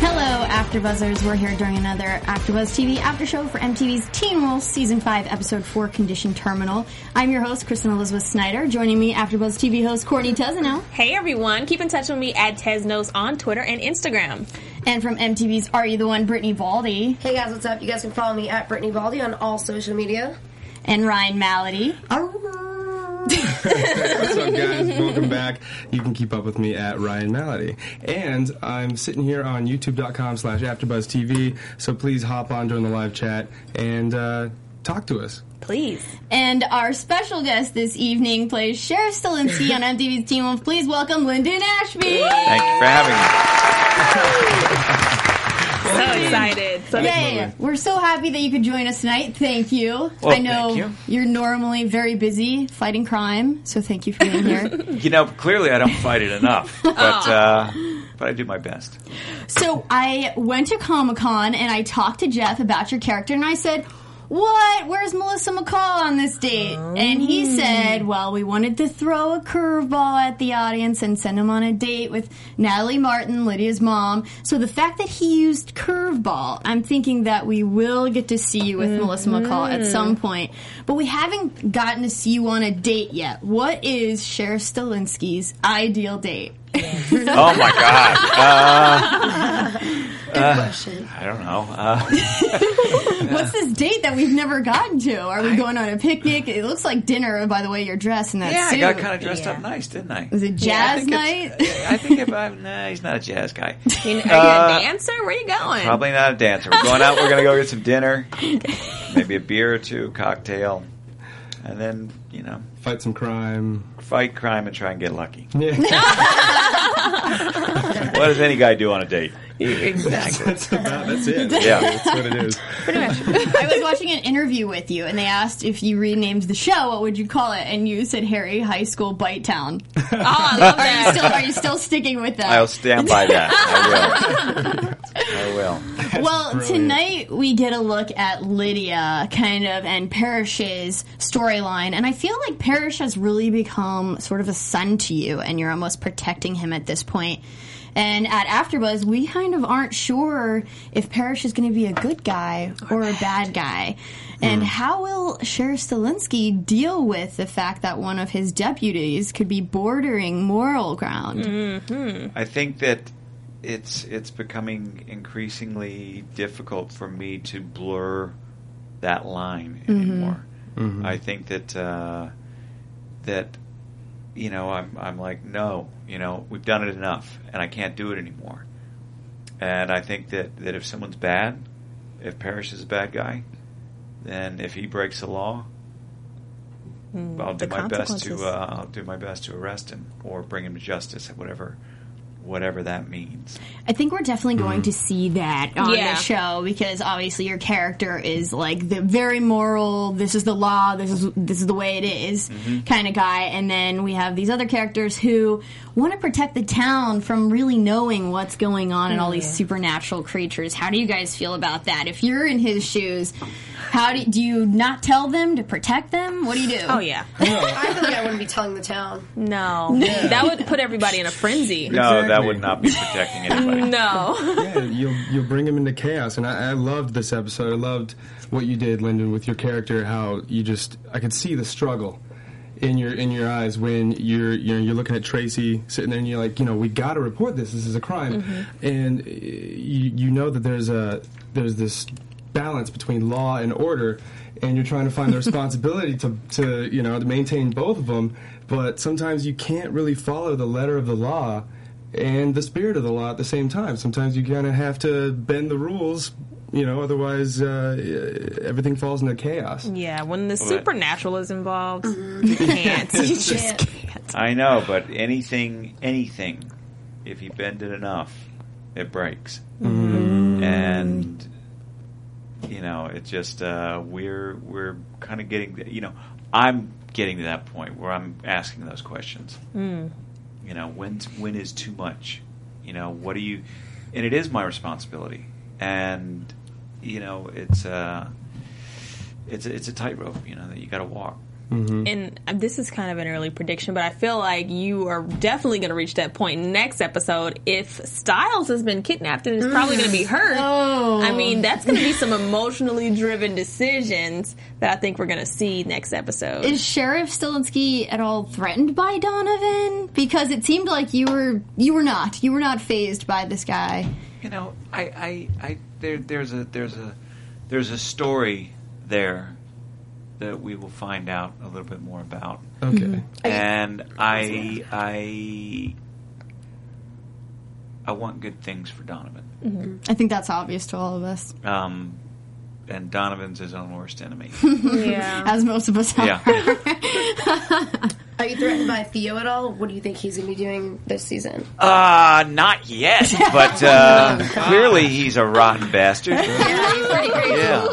Hello, AfterBuzzers. We're here during another AfterBuzz TV after show for MTV's Teen Wolf Season 5, Episode 4, Condition Terminal. I'm your host, Kristen Elizabeth Snyder. Joining me, AfterBuzz TV host Courtney Tezeno. Hey everyone, keep in touch with me at Tesnos on Twitter and Instagram. And from MTV's Are You the One, Brittany Baldy. Hey guys, what's up? You guys can follow me at Brittany Baldy on all social media. And Ryan Malaty. What's up, guys? Welcome back. You can keep up with me at Ryan Malaty. And I'm sitting here on youtube.com slash AfterBuzzTV, so please hop on during the live chat and uh, talk to us. Please. And our special guest this evening plays Sheriff Stilinski on MTV's Teen Wolf. Please welcome Linden Ashby. Thank you for having me. So excited. So Yay! We're so happy that you could join us tonight. Thank you. Well, I know thank you. are normally very busy fighting crime, so thank you for being here. You know, clearly I don't fight it enough, but uh, but I do my best. so I went to Comic Con and I talked to Jeff about your character, and I said, "What? Where's Melissa McCall on this date?" And he oh. said, "Well, we wanted to throw a curveball at the audience and send him on a date with Natalie Martin, Lydia's mom." So the fact that he used curveball, I'm thinking that we will get to see you with Melissa McCall at mm-hmm. some point, but we haven't gotten to see you on a date yet. What is Sheriff Stilinski's ideal date? Oh my god! Uh, Good question. I don't know. Uh, What's this date that we've never gotten to? Are we going on a picnic? It looks like dinner by the way you're dressed in that yeah, I got kind of dressed up nice, didn't I? Is it Yeah, I jazz night? I think if I'm, nah, he's not a jazz guy. You- are you Uh, a dancer? Where are you going? Probably not a dancer. We're going out. We're going to go get some dinner, maybe a beer or two, cocktail, and then you know, Fight some crime. fight crime and try and get lucky. Yeah. What does any guy do on a date? Exactly. that's about, that's it. Yeah. That's what it is. Pretty much. I was watching an interview with you, and they asked if you renamed the show, what would you call it? And you said Harry High School Bite Town. Oh, I love Are you still Are you still sticking with that? I'll stand by that. I will. I will. well, brilliant. tonight we get a look at Lydia, kind of, and Parrish's storyline. And I feel like Parrish has really become sort of a son to you, and you're almost protecting him at this point. And at AfterBuzz, we kind of aren't sure if Parrish is going to be a good guy or a bad guy. And hmm. how will Sheriff Stilinski deal with the fact that one of his deputies could be bordering moral ground? Mm-hmm. I think that it's it's becoming increasingly difficult for me to blur that line mm-hmm. anymore. Mm-hmm. I think that uh, that you know I'm I'm like no, you know we've done it enough, and I can't do it anymore. And I think that that if someone's bad, if Parrish is a bad guy, then if he breaks the law, I'll do my best to uh, I'll do my best to arrest him or bring him to justice, whatever whatever that means. I think we're definitely mm-hmm. going to see that on Yeah. the show because obviously your character is like the very moral. This is the law. This is this is the way it is mm-hmm. kind of guy. And then we have these other characters who want to protect the town from really knowing what's going on and all these supernatural creatures. How do you guys feel about that? If you're in his shoes, how do do you not tell them to protect them? What do you do? Oh yeah. I feel like I wouldn't be telling the town. No. That would put everybody in a frenzy. No, that would not be protecting anybody. No. yeah, you'll you'll bring them into chaos, and I, I loved this episode. I loved what you did, Linden, with your character. How you just I could see the struggle in your in your eyes when you're you're, you're looking at Tracy sitting there, and you're like, you know, we got to report this. This is a crime, and uh, you you know that there's a there's this balance between law and order. And you're trying to find the responsibility to, to, you know, to maintain both of them, but sometimes you can't really follow the letter of the law and the spirit of the law at the same time. Sometimes you kind of have to bend the rules You know, otherwise uh, everything falls into chaos. Yeah, when the Well, supernatural is involved, you can't. You just can't. I know, but anything, anything, if you bend it enough, it breaks. And you know, it just uh, we're we're kind of getting, you know, I'm getting to that point where I'm asking those questions. You know, when when is too much? You know, what do you? And it is my responsibility, and you know, it's uh, it's a, it's a tightrope, you know, that you got to walk. And uh, this is kind of an early prediction, but I feel like you are definitely going to reach that point next episode. If Stiles has been kidnapped and is probably going to be hurt, Oh. I mean, that's going to be some emotionally driven decisions that I think we're going to see next episode. Is Sheriff Stilinski at all threatened by Donovan? Because it seemed like you were you were not. You were not phased by this guy. You know, I, I, I there, there's a, there's a, there's a story there that we will find out a little bit more about, Okay. and I, I, I want good things for Donovan. I think that's obvious to all of us, Um, and Donovan's his own worst enemy. yeah. as most of us are. yeah. Are you threatened by Theo at all? What do you think he's going to be doing this season? Uh, not yet, but uh, clearly he's a rotten bastard. Yeah, he's pretty crazy, Yeah,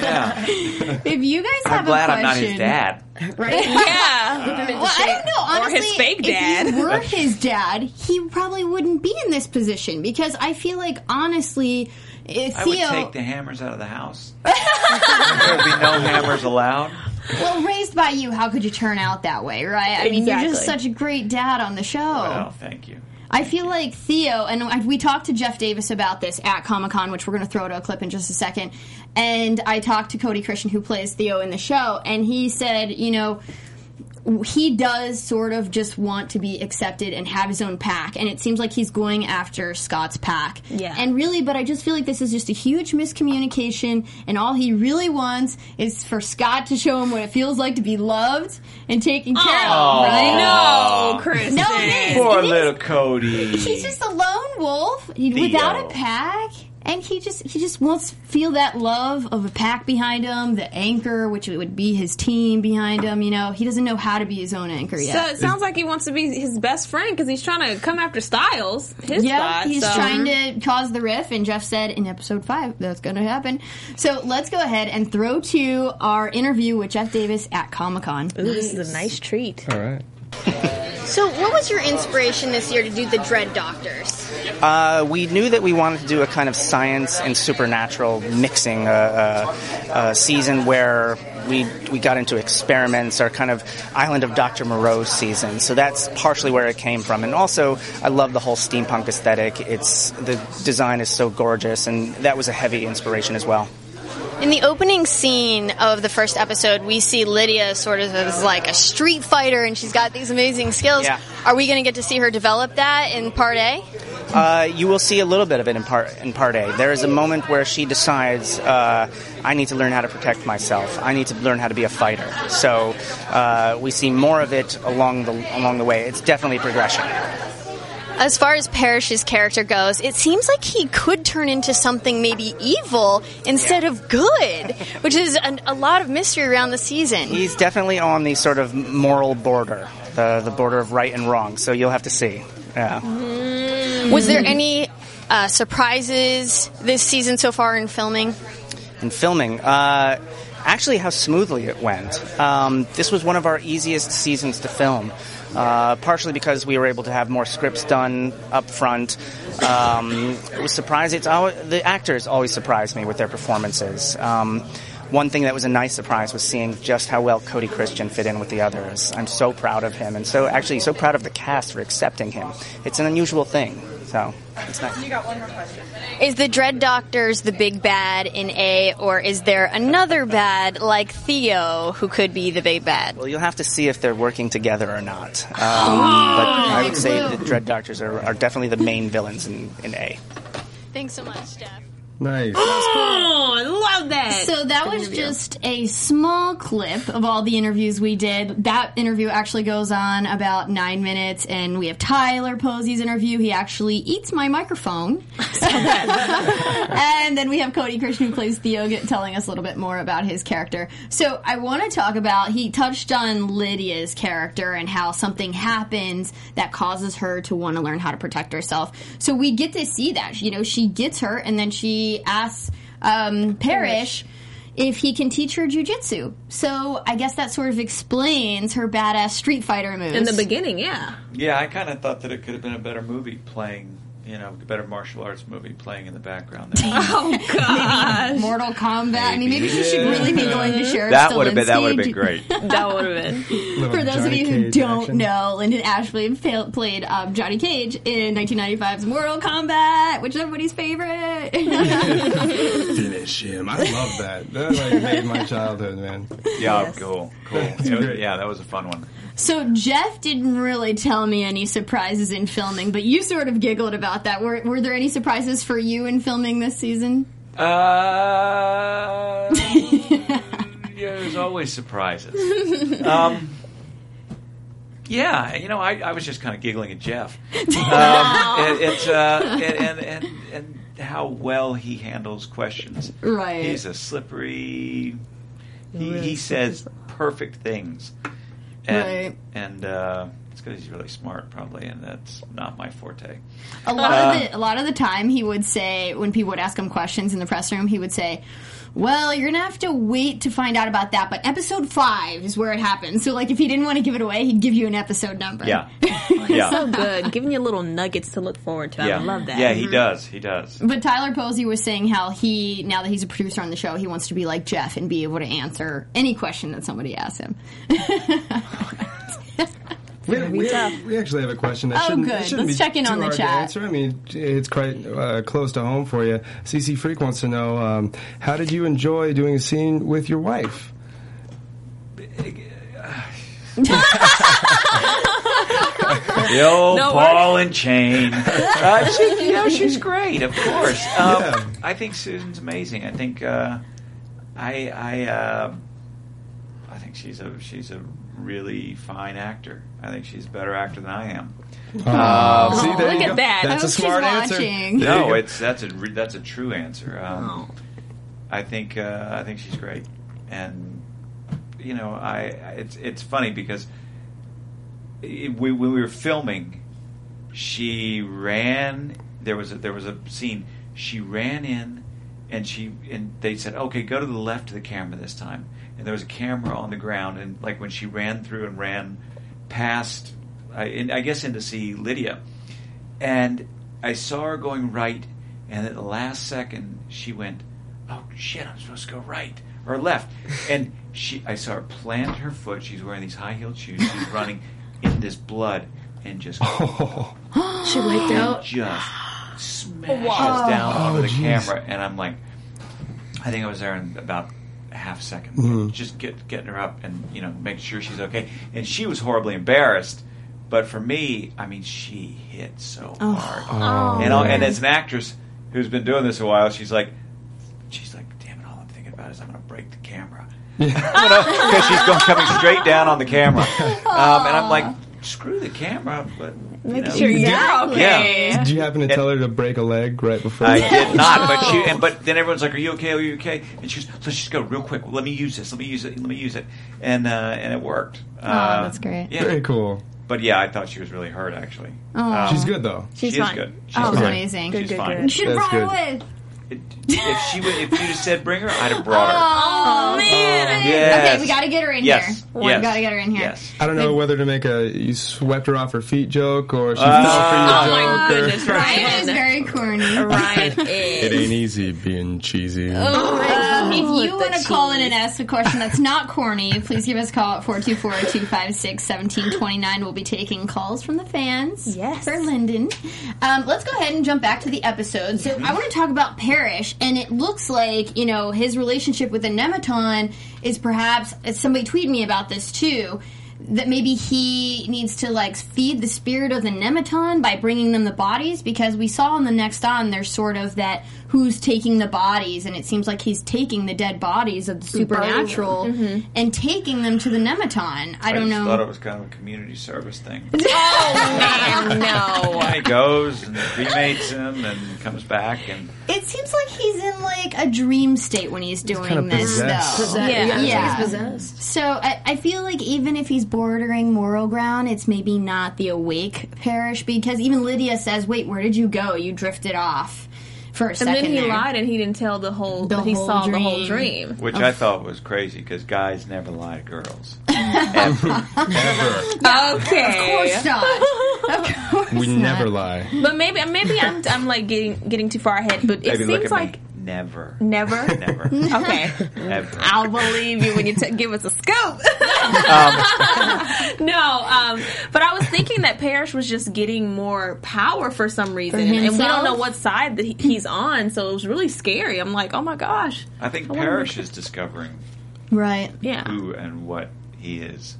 yeah. If you guys have I'm glad a I'm not question, his dad. right? yeah. Whip him into Well, I don't know. Honestly, his fake If dad. he were his dad, he probably wouldn't be in this position because I feel like honestly, if I would Theo, take the hammers out of the house. there would be no hammers allowed. well, raised by you, how could you turn out that way, right? I mean, you're just Exactly. such a great dad on the show. Oh, thank you. I feel like Theo, and I- we talked to Jeff Davis about this at Comic Con, which we're going to throw to a clip in just a second. And I talked to Cody Christian, who plays Theo in the show, and he said, you know, he does sort of just want to be accepted and have his own pack, and it seems like he's going after Scott's pack. Yeah. And really, but I just feel like this is just a huge miscommunication, and all he really wants is for Scott to show him what it feels like to be loved and taken care Aw. of, oh. right? No, Kristen. No, it is. Poor It is. little Cody. He's just a lone wolf Theo. without a pack, and he just he just wants to feel that love of a pack behind him, the anchor, which would be his team behind him. You know, he doesn't know how to be his own anchor yet. So it sounds like he wants to be his best friend because he's trying to come after Stiles, his yeah, spot. he's so. trying to cause the riff, and Jeff said in episode five that's going to happen. So let's go ahead and throw to our interview with Jeff Davis at Comic Con. Ooh, this is a nice treat. All right. So, what was your inspiration this year to do the Dread Doctors? Uh, we knew that we wanted to do a kind of science and supernatural mixing uh, uh, uh, season where we we got into experiments, our kind of Island of Dr. Moreau season. So that's partially where it came from. And also, I love the whole steampunk aesthetic. It's the design is so gorgeous, and that was a heavy inspiration as well. In the opening scene of the first episode, we see Lydia sort of as like a street fighter, and she's got these amazing skills. Yeah. Are we going to get to see her develop that in part A? Uh, you will see a little bit of it in part in part A. There is a moment where she decides, uh, I need to learn how to protect myself. I need to learn how to be a fighter. So uh, we see more of it along the along the way. It's definitely progression. As far as Parrish's character goes, it seems like he could turn into something maybe evil instead of good, which is an, a lot of mystery around the season. He's definitely on the sort of moral border, the the border of right and wrong. So you'll have to see. Yeah. Was there any uh, surprises this season so far in filming? in filming. Uh, actually, how smoothly it went. Um, this was one of our easiest seasons to film. Uh, partially because we were able to have more scripts done up front. Um, it was surprising. It's always, the actors always surprise me with their performances. Um, one thing that was a nice surprise was seeing just how well Cody Christian fit in with the others. I'm so proud of him, and so actually so proud of the cast for accepting him. It's an unusual thing, so it's nice. Is the Dread Doctors the big bad in A, or is there another bad like Theo who could be the big bad? Well, you'll have to see if they're working together or not. Um, but I would say the Dread Doctors are, are definitely the main villains in, in A. Thanks so much, Jeff. Nice. Oh, I love that. So that was interview. just a small clip of all the interviews we did. That interview actually goes on about nine minutes, and we have Tyler Posey's interview. He actually eats my microphone. And then we have Cody Christian who plays Theo get, telling us a little bit more about his character. So I want to talk about, he touched on Lydia's character and how something happens that causes her to want to learn how to protect herself. So we get to see that. You know, she gets her and then she asks um, Parrish if he can teach her jujitsu. So I guess that sort of explains her badass Street Fighter moves. in the beginning, yeah. Yeah, I kind of thought that it could have been a better movie playing, you know, a better martial arts movie playing in the background there. Oh gosh, Mortal Kombat. I mean, maybe Maybe. she should really be going to Sheriff that would have been that would have been great. that would have been. For those of you who Cage don't action. know, Linden Ashby fa- played um, Johnny Cage in 1995's Mortal Kombat, which is everybody's favorite. Finish him. I love that. That like made my childhood, man. Yeah, cool, cool. That's It was- great. yeah, that was a fun one. So Jeff didn't really tell me any surprises in filming, but you sort of giggled about that. Were, were there any surprises for you in filming this season? Uh, yeah, there's always surprises. Um, yeah, you know, I, I was just kind of giggling at Jeff. Um, it, it's uh, and, and and and how well he handles questions. Right. He's a slippery. He, he says perfect things. And, Right. And uh, it's because he's really smart, probably, and that's not my forte. A lot Uh, of the a lot of the time, he would say when people would ask him questions in the press room, he would say, "Well, you're gonna have to wait to find out about that, but episode five is where it happens." So, like, if he didn't want to give it away, he'd give you an episode number. Yeah. yeah. So good, giving you little nuggets to look forward to. yeah. I love that. Yeah, he does. He does. But Tyler Posey was saying how he, now that he's a producer on the show, he wants to be like Jeff and be able to answer any question that somebody asks him. We, we, tough. we actually have a question that Oh, shouldn't, good. it shouldn't Let's be check in on the hard to chat. answer. I mean, it's quite uh, close to home for you. CC Freak wants to know um, how did you enjoy doing a scene with your wife? The old No ball and chain. Uh, she, you know, she's great, of course. Um, Yeah. I think Susan's amazing. I think uh, I I uh, I think she's a she's a really fine actor. I think she's a better actor than I am. Uh, see, there look you at go. that. I That's a hope she's smart answer. watching. No, it's that's a re- that's a true answer. Um, Oh. I think uh, I think she's great, and you know, I it's it's funny because it, we, when we were filming, she ran. There was a, there was a scene. She ran in, and she and they said, "Okay, go to the left of the camera this time." And there was a camera on the ground, and like when she ran through and ran past, I, in, I guess, in to see Lydia, and I saw her going right, and at the last second she went, "Oh shit, I'm supposed to go right or left," and she I saw her plant her foot. She's wearing these high heeled shoes. She's running in this blood and just oh. She wiped out. just smashes down onto the oh, camera, and I'm like, I think I was there in about a half 2nd just get getting her up and you know make sure she's okay. And she was horribly embarrassed, but for me, I mean, she hit so hard, and all, and as an actress who's been doing this a while, she's like, she's like, damn it, all I'm thinking about is I'm gonna break the camera. Because she's going coming straight down on the camera, um, and I'm like, screw the camera, but you know, Sure, you're okay. Yeah. Did you happen to tell her to break a leg right before? I that? did not, but she and but then everyone's like, "Are you okay? Are you okay?" And she's let's just go real quick. Let me use this. Let me use it. Let me use it. And uh, and it worked. Uh, that's great. Yeah, Very cool. but yeah, I thought she was really hurt. Actually, Oh. Um, She's good though. She's she is fine. good. She's oh, fine. amazing. She's good, fine. You should That's run good. away. It- if she would, if you'd have said bring her, I'd have brought her. Oh, man. Yes. Okay, we got to get her in Yes. here. We Yes. got to get her in here. Yes. I don't know whether to make a you swept her off her feet joke or she Uh, fell for Oh your my joke. or- goodness, Ryan is very corny. Ryan It is. ain't easy being cheesy. Um, if you want to call in and ask a question that's not corny, please give us a call at 424-256-1729. We'll be taking calls from the fans Yes. for Linden. Um, let's go ahead and jump back to the episode. So I want to talk about Parrish, and it looks like, you know, his relationship with the Nemeton is perhaps, somebody tweeted me about this too, that maybe he needs to like feed the spirit of the Nemeton by bringing them the bodies because we saw in the next on there's sort of that who's taking the bodies, and it seems like he's taking the dead bodies of the supernatural and taking them to the Nemeton. I don't just know. thought it was kind of a community service thing. Oh man, no. he goes and cremates him and comes back and It seems like he's in like a dream state when he's doing kinda this, possessed. though. Possessed. Yeah. Yeah, Yeah. he's possessed. So I, I feel like even if he's bordering moral ground, it's maybe not the awake Parrish because even Lydia says, "Wait, where did you go? You drifted off for a And second then he there." lied and he didn't tell the whole The that he whole saw the whole dream. dream. which I thought was crazy because guys never lie to girls. Ever. Ever. Okay. Of course not. Of course We not. never lie. But maybe maybe I'm I'm like getting getting too far ahead. But it Baby, look seems like me. Never. never. Never. Okay. Ever. I'll believe you when you t- give us a scoop. no, um, but I was thinking that Parrish was just getting more power for some reason, and we don't know what side that he- he's on. So it was really scary. I'm like, oh my gosh, I think wonder Parrish is discovering Right. yeah. who and what he is.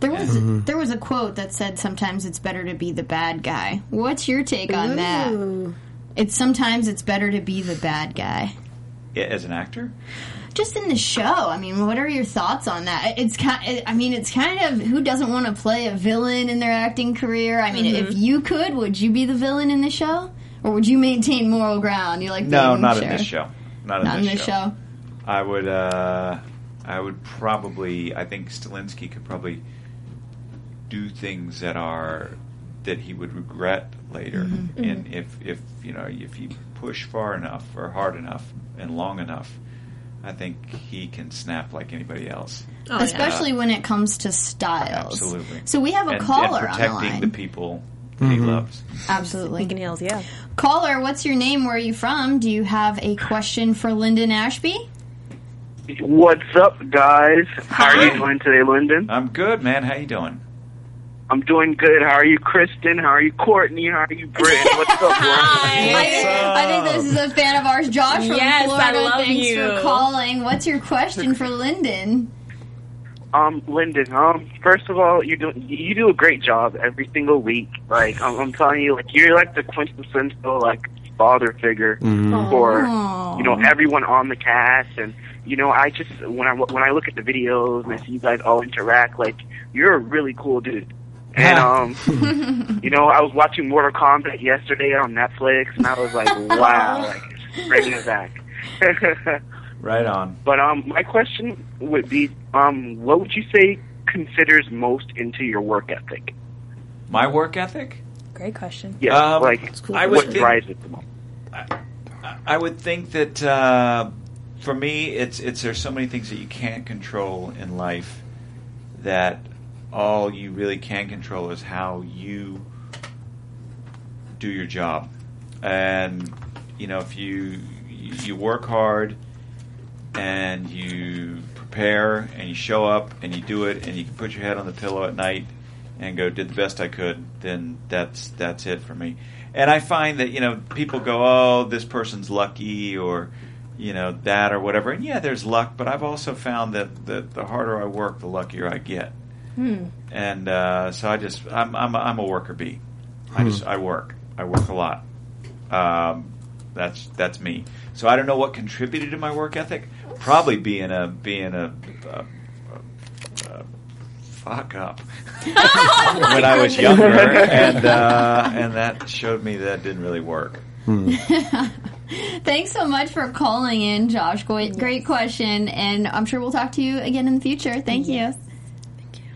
There was there was a quote that said sometimes it's better to be the bad guy. What's your take on that? It's sometimes it's better to be the bad guy. Yeah, As an actor? Just in the show, I mean, what are your thoughts on that? It's kind. I mean, it's kind of who doesn't want to play a villain in their acting career. I mean, if you could, would you be the villain in the show, or would you maintain moral ground? You like No, being not in this show. Not in Not in this this show. I would. Uh, I would probably. I think Stilinski could probably do things that are that he would regret later, Mm-hmm. and if if you know if you push far enough or hard enough and long enough, I think he can snap like anybody else. Oh, yeah. Especially when it comes to Stiles. Absolutely. So we have a and, caller and on protecting the line. the people that he loves. Absolutely. Beacon Hills, yeah. Caller, what's your name? Where are you from? Do you have a question for Linden Ashby? What's up, guys? How are you doing today, Linden? I'm good, man. How you doing? I'm doing good. How are you, Kristen? How are you, Courtney? How are you, Britt? What's up, Brian? I, I think this is a fan of ours, Josh from Yes, I Florida. love Thanks you. for calling. What's your question for Linden? Um, Linden. Um, first of all, you do you do a great job every single week. Like I'm, I'm telling you, like you're like the quintessential like father figure for Aw. you know everyone on the cast, and you know I just when I when I look at the videos and I see you guys all interact, like you're a really cool dude. And um, you know, I was watching Mortal Kombat yesterday on Netflix, and I was like, wow, like bringing it back. Right on. But um, my question would be, um, what would you say considers most into your work ethic? My work ethic? Great question. Yeah, Um, like I would what think- drives it the most? I would think that uh, for me, it's it's there's so many things that you can't control in life that all you really can control is how you do your job, and you know if you you work hard and you prepare and you show up and you do it and you can put your head on the pillow at night and go did the best I could, then that's that's it for me. And I find that you know people go, oh, this person's lucky or you know that or whatever. And yeah, there's luck, but I've also found that that the harder I work, the luckier I get. And uh, so I just I'm I'm a, I'm a worker bee. I just I work. I work a lot. Um, that's that's me. So I don't know what contributed to my work ethic. Probably being a being a, a, a, a fuck up when I was younger, and uh, and that showed me that didn't really work. Thanks so much for calling in, Josh. Great, great question, and I'm sure we'll talk to you again in the future. Thank you.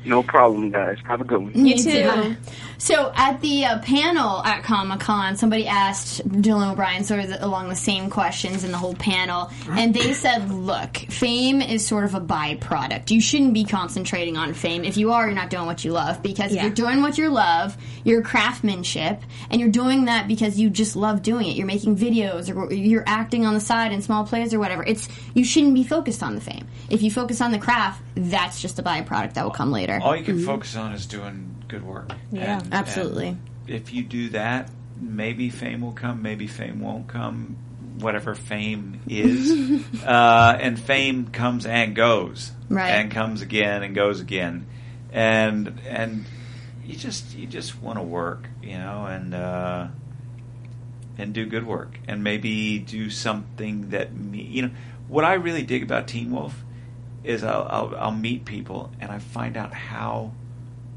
No problem, guys. Have a good one. You too. So at the uh, panel at Comic Con, somebody asked Dylan O'Brien sort of along the same questions in the whole panel, and they said, "Look, fame is sort of a byproduct. You shouldn't be concentrating on fame. If you are, you're not doing what you love. Because if you're doing what you love, your craftsmanship, and you're doing that because you just love doing it. You're making videos, or you're acting on the side in small plays, or whatever. It's you shouldn't be focused on the fame. If you focus on the craft, that's just a byproduct that will come later. All you can focus on is doing good work. Yeah. And- Absolutely. and if you do that, maybe fame will come. Maybe fame won't come. Whatever fame is, uh, and fame comes and goes, Right. and comes again and goes again, and and you just you just want to work, you know, and uh, and do good work and maybe do something that me you know what I really dig about Teen Wolf is I'll, I'll I'll meet people and I find out how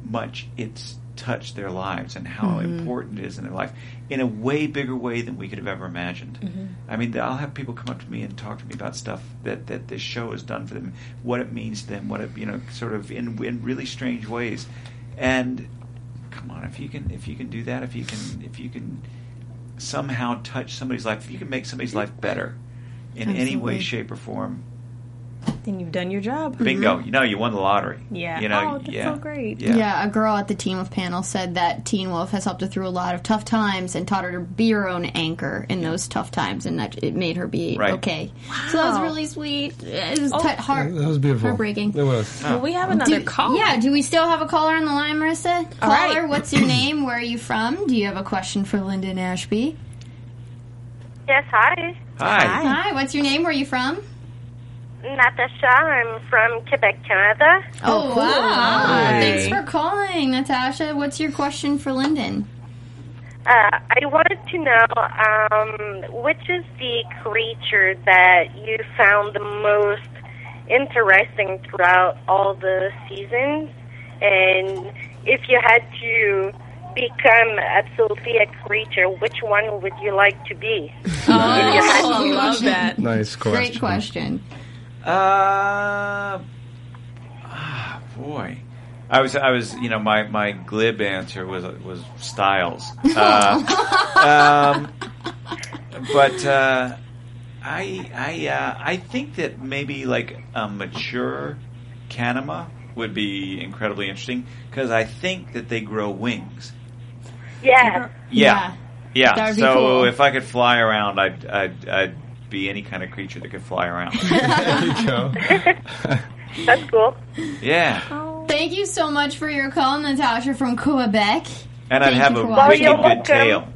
much it's touched their lives and how mm-hmm. important it is in their life in a way bigger way than we could have ever imagined. Mm-hmm. I mean, I'll have people come up to me and talk to me about stuff that, that this show has done for them, what it means to them, what it you know, sort of in in really strange ways. And come on, if you can if you can do that, if you can if you can somehow touch somebody's life, if you can make somebody's life better in any way, shape, or form, Then you've done your job. bingo. Mm-hmm. You know, you won the lottery. Yeah. You know, Oh, that's yeah. so great. Yeah. Yeah. a girl at the Teen Wolf panel said that Teen Wolf has helped her through a lot of tough times and taught her to be her own anchor in those tough times, and that it made her be Right. okay. So that was really sweet. It was Oh. t- heart, That was beautiful. heartbreaking. It was. Well, we have another Do- call. Yeah, do we still have a caller on the line, Marissa? All Caller, right. what's your name? Where are you from? Do you have a question for Linden Ashby? Yes, hi. Hi. Hi, what's your name? Where are you from? Natasha. I'm from Quebec, Canada. Oh, wow. Hi. Thanks for calling, Natasha. What's your question for Linden? Uh, I wanted to know um, which is the creature that you found the most interesting throughout all the seasons, and if you had to become absolutely a creature, which one would you like to be? Oh, I love that. Nice question. Great question. Uh, ah, boy. I was, I was, you know, my, my glib answer was was Stiles, uh, um, but uh, I I uh, I think that maybe like a mature kanima would be incredibly interesting because I think that they grow wings. Yeah. Yeah, yeah. That would be so cool. if I could fly around, I'd, I'd I'd be any kind of creature that could fly around. There you go. That's cool. yeah. Thank you so much for your call, Natasha from Quebec. And I'd Thank have a wicked good welcome. tail.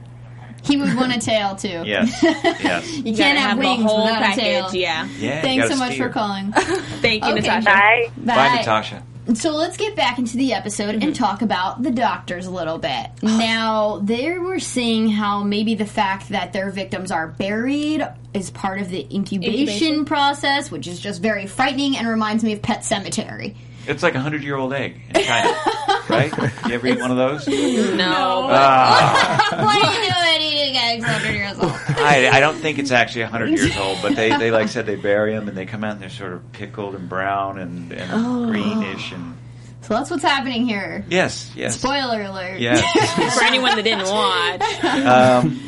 He would want a tail too. Yes, yes. You You can't have, have wings without package. a tail. Yeah. Yeah. Thanks so much steer. for calling. Thank you, Okay. Natasha. Bye. Bye, Natasha. So let's get back into the episode Mm-hmm. and talk about the doctors a little bit. Now, they were seeing how maybe the fact that their victims are buried is part of the incubation, Incubation. process, which is just very frightening and reminds me of Pet Sematary. It's like a hundred year old egg in China, right? You ever eat one of those? No. what are you doing eating eggs 100 years old? I, I don't think it's actually hundred years old, but they, they like said they bury them and they come out and they're sort of pickled and brown and, and Oh. greenish and So that's what's happening here. yes, yes, Spoiler alert. yes. For anyone that didn't watch, Um,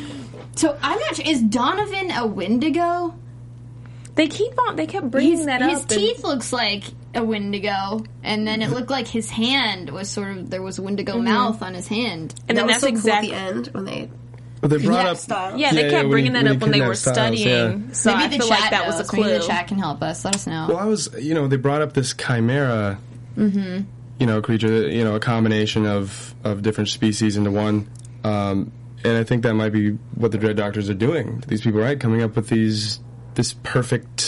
So I'm not sure. Is Donovan a Wendigo? they keep on. They kept bringing His, that his up. and- teeth looks like a Wendigo, and then it looked like his hand was sort of there was a Wendigo mouth on his hand. and then that was that's so exactly. cool at the end when they But they brought Yeah, up. style. Yeah, they Yeah, kept yeah, bringing when that up when when they were Stiles, studying. So Maybe I the feel chat like that was a knows. Maybe clue. the chat can help us. Let us know. Well, I was, you know, they brought up this chimera, you know, creature, you know, a combination of of different species into one, um, and I think that might be what the Dread Doctors are doing these people, right? Coming up with these this perfect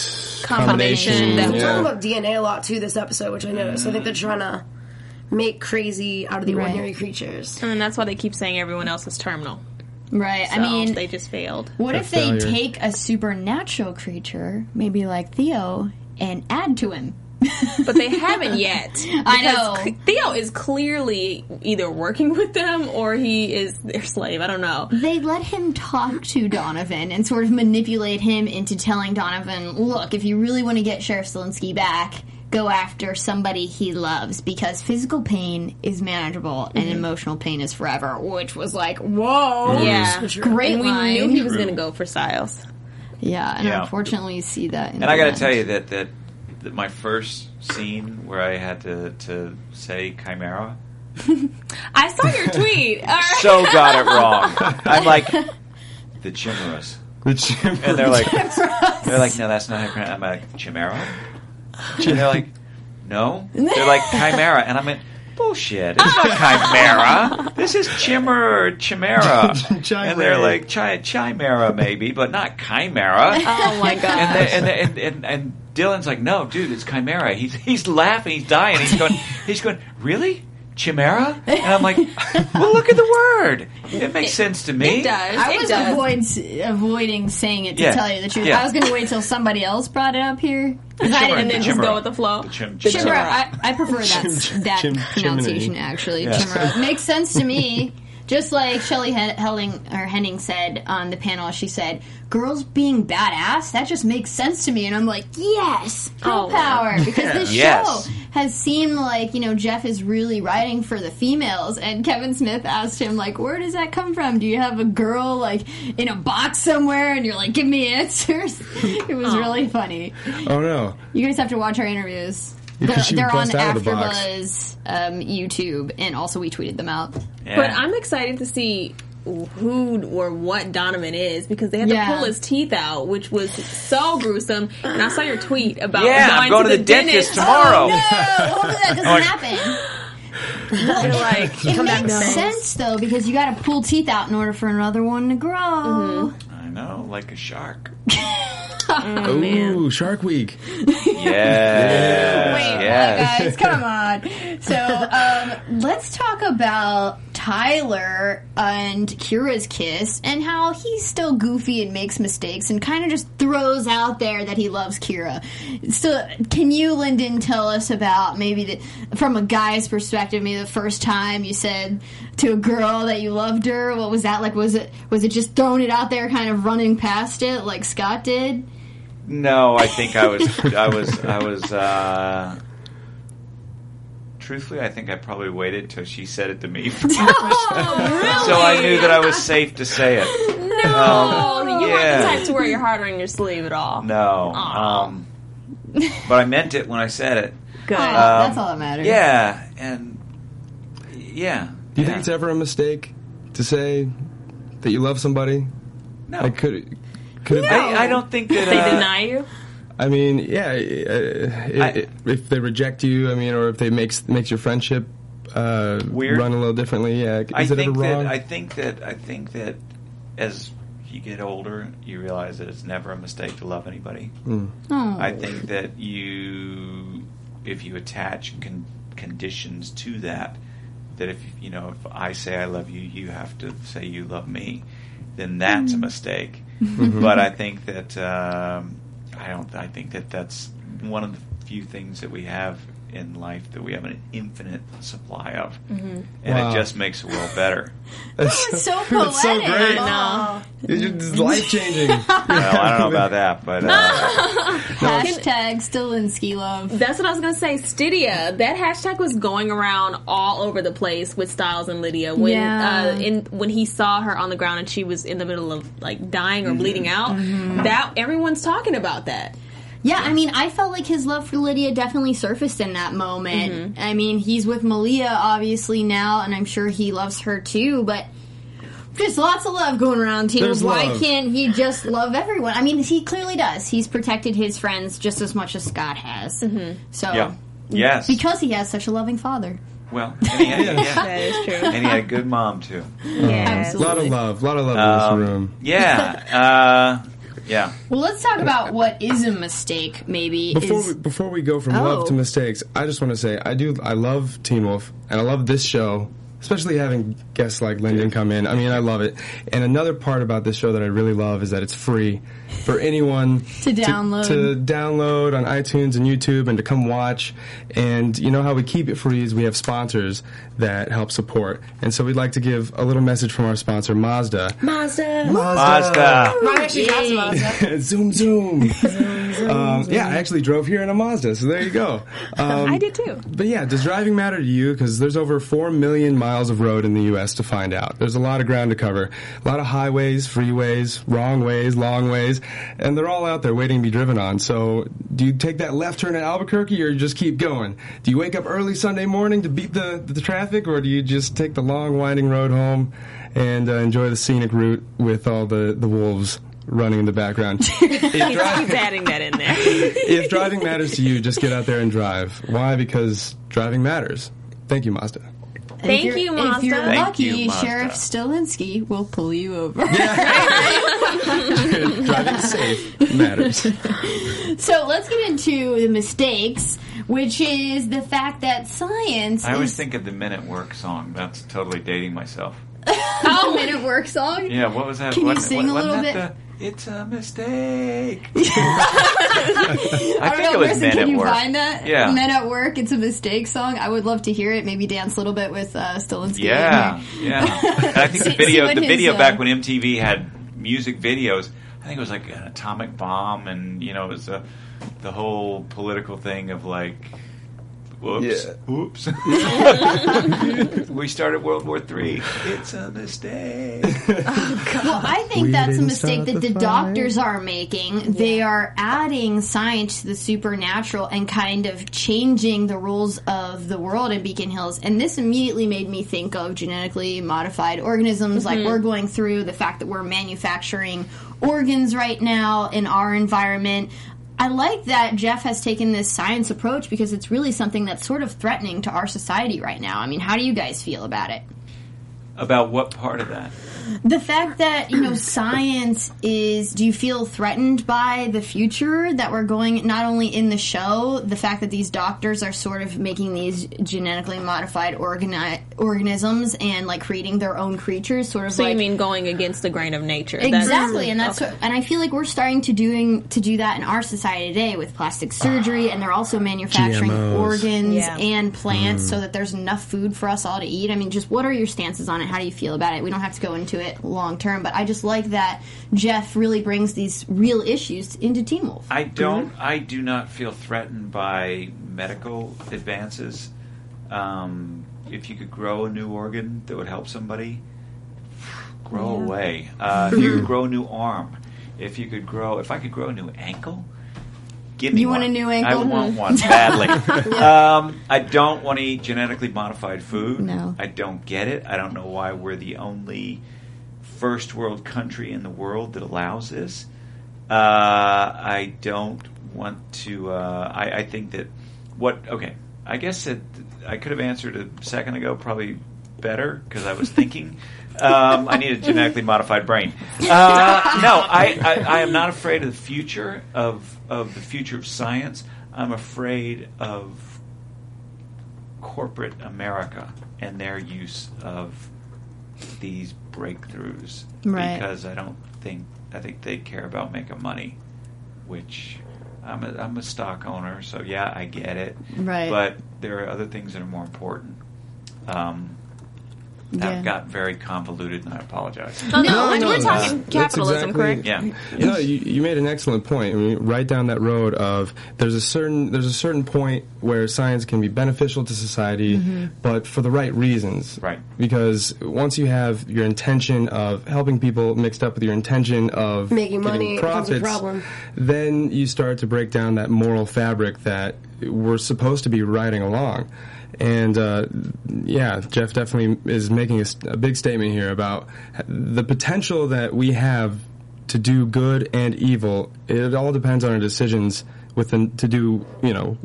Combination combination. that- We're talking about DNA a lot too this episode, which I noticed. I think they're trying to make crazy out of the Right. ordinary creatures. And that's why they keep saying everyone else is terminal. right. I mean, they just failed. what A if they take a supernatural creature, maybe like Theo, and add to him? But they haven't yet. I know. Theo is clearly either working with them or he is their slave. I don't know. They let him talk to Donovan and sort of manipulate him into telling Donovan, look, if you really want to get Sheriff Stilinski back, go after somebody he loves because physical pain is manageable and mm-hmm. emotional pain is forever, which was like, whoa. Yeah. Great And we line. knew he was going to go for Stiles. Yeah, and Yeah. unfortunately, you see that. In and I got to tell you that, that that my first scene where I had to to say chimera I saw your tweet. All right. so got it wrong. I'm like the chimeras, The chimera. and they're like they're like no, that's not how you pronounce. I'm like chimera, and they're like no, they're like chimera, and I'm like. Bullshit! It's not chimera. This is chimera, chimera, and they're like chi- chimera, maybe, but not chimera. oh my god. And, they, and, they, and and and Dylan's like, no, dude, it's chimera. He's he's laughing, he's dying. He's going, he's going, really? chimera, and I'm like, well, look at the word. It makes sense to me. It does. I it was does. avoid, avoiding saying it to Yeah. tell you the truth. Yeah. I was going to wait till somebody else brought it up here. 'Cause I didn't and then just Chimera. go with the flow. The chim- Chimera. chimera. I, I prefer that that chim- pronunciation chimney. actually. Yeah. Chimera makes sense to me. Just like Shelley Hen- Helling or Henning said on the panel, she said, "Girls being badass that just makes sense to me," and I'm like, "Yes, girl Oh. power!" Because this Yes. show has seemed like you know Jeff is really writing for the females, and Kevin Smith asked him like, "Where does that come from? Do you have a girl like in a box somewhere?" And you're like, "Give me answers." it was really funny. Oh no. You guys have to watch our interviews. Yeah, They're, 'cause she they're on bust out of the box. AfterBuzz um, YouTube, and also we tweeted them out. Yeah. But I'm excited to see who or what Donovan is because they had Yeah. to pull his teeth out, which was so gruesome. And I saw your tweet about Yeah, I'm going to the dentist tomorrow. Oh, no! Hopefully that doesn't Like- happen. Like, It makes sense though because you got to pull teeth out in order for another one to grow. Mm-hmm. I know, like a shark. Oh, Ooh, Shark Week. Yes. Wait, yes. guys, come on. So um, let's talk about Tyler and Kira's kiss and how he's still goofy and makes mistakes and kind of just throws out there that he loves Kira. So, can you, Linden, tell us about maybe the, from a guy's perspective, maybe the first time you said to a girl that you loved her? What was that like? Was it was it just throwing it out there, kind of running past it like Scott did? No, I think I was, I was, I was. uh Truthfully, I think I probably waited till she said it to me, first. so I knew that I was safe to say it. No, Um, you yeah. weren't the type to wear your heart on your sleeve at all. No, Aw. um, but I meant it when I said it. Good. Oh, Um, that's all that matters. Yeah, and yeah. Do you yeah. think it's ever a mistake to say that you love somebody? No, I could could it I, I don't think that. they uh, deny you. I mean, yeah. uh, I- if, if they reject you, I mean, or if they makes makes your friendship uh, Weird? run a little differently, yeah. Is I it think ever that wrong? I think that I think that as you get older, you realize that it's never a mistake to love anybody. Mm. Oh. I think that you, if you attach con- conditions to that, that if you know, if I say I love you, you have to say you love me, then that's a mistake. but I think that um, I don't. I think that that's one of the few things that we have in life that we have an infinite supply of, and Wow. it just makes the world better. It's so poetic. It's so great. Aw. It's life changing. Well, I don't know about that, but uh, Hashtag Stilinski love. That's what I was gonna say. Stydia. That hashtag was going around all over the place with Stiles and Lydia when Yeah. uh, in when he saw her on the ground and she was in the middle of like dying or bleeding out. That everyone's talking about that. Yeah, I mean, I felt like his love for Lydia definitely surfaced in that moment. I mean, he's with Malia obviously now, and I'm sure he loves her too, but just lots of love going around team. There's Why love. can't he just love everyone? I mean, he clearly does. He's protected his friends just as much as Scott has. So, yeah, yes. because he has such a loving father. well, and he, had, yeah, That is true. and he had a good mom too. Yes. A lot of love, a lot of love in Um, this room. Yeah, uh, yeah. Well, let's talk about what is a mistake, maybe. Before is, we, before we go from Oh. love to oh. mistakes, I just want to say I do I love Teen Wolf and I love this show, especially having guests like Linden come in. I mean, I love it. And another part about this show that I really love is that it's free for anyone To download. to, download on iTunes and YouTube and to come watch. And you know how we keep it free is we have sponsors that help support. And so we'd like to give a little message from our sponsor Mazda. Mazda. Mazda. Mine actually drives a Mazda. zoom zoom. um, yeah, I actually drove here in a Mazda, so there you go. Um, I did too. But yeah, does driving matter to you? Because there's over 4 million miles of road in the U.S. to find out. There's a lot of ground to cover. A lot of highways, freeways, wrong ways, long ways, and they're all out there waiting to be driven on. So do you take that left turn at Albuquerque or you just keep going? Do you wake up early Sunday morning to beat the, the traffic or do you just take the long winding road home and uh, enjoy the scenic route with all the, the wolves running in the background? If Keep, dri- keep adding that in there. if driving matters to you, just get out there and drive. Why? Because driving matters. Thank you, Mazda. Thank if you're, you, If you're Thank lucky, you, Sheriff Stilinski will pull you over. driving safe matters. So let's get into the mistakes. which is the fact that science I always is think of the Men at Work song. That's totally dating myself. Oh, Men at Work song. Yeah, what was that? Can you Wasn't- sing a little bit? the- it's a mistake. I, I don't think know, it was Marissa, Men can you Work. find that? Yeah. Men at Work, it's a mistake song. I would love to hear it. Maybe dance a little bit with uh, Stilinski. Yeah, yeah. And I think See- the video, the his, video uh, back when MTV had music videos, I think it was like an atomic bomb, and you know, it was a, the whole political thing of like, whoops, whoops. we started World War Three. It's a mistake. Well, I think We that's a mistake that the the doctors are making. They are adding science to the supernatural and kind of changing the rules of the world in Beacon Hills. And this immediately made me think of genetically modified organisms like Mhm. we're going through, the fact that we're manufacturing organs right now in our environment. I like that Jeff has taken this science approach because it's really something that's sort of threatening to our society right now. I mean, how do you guys feel about it? About what part of that? The fact that, you know, science is, do you feel threatened by the future that we're going, not only in the show, the fact that these doctors are sort of making these genetically modified organi- organisms and like creating their own creatures, sort of like So like. you mean going against the grain of nature? That's- Exactly, and that's okay. what, and I feel like we're starting to doing to do that in our society today with plastic surgery, and they're also manufacturing GMOs. organs Yeah. and plants Mm. so that there's enough food for us all to eat. I mean, just what are your stances on it? How do you feel about it? We don't have to go into it long term, but I just like that Jeff really brings these real issues into Teen Wolf. I don't. I do not feel threatened by medical advances. Um, if you could grow a new organ that would help somebody, grow Yeah. away. Uh, if you could grow a new arm, if you could grow, if I could grow a new ankle, give me You want one. a new ankle? I want one badly. um, I don't want to eat genetically modified food. No. I don't get it. I don't know why we're the only first world country in the world that allows this. Uh, I don't want to. Uh, I, I think that what. Okay, I guess that I could have answered a second ago probably better because I was thinking. Um, I need a genetically modified brain. Uh, no, I, I, I am not afraid of the future of of the future of science. I'm afraid of corporate America and their use of these breakthroughs Right. because I don't think I think they care about making money, which I'm a, I'm a stock owner, so yeah, I get it. Right. But there are other things that are more important. Um, Yeah. I've got very convoluted, and I apologize. No, no, we're- we're talking That's capitalism, exactly- correct? Yeah. You know, you, you made an excellent point. I mean, right down that road of there's a certain there's a certain point where science can be beneficial to society, Mhm. but for the right reasons. Right. Because once you have your intention of helping people mixed up with your intention of Making money, it becomes a profits, then you start to break down that moral fabric that we're supposed to be riding along. And uh, yeah, Jeff definitely is making a big statement here about the potential that we have to do good and evil. It all depends on our decisions with the, to do, you know,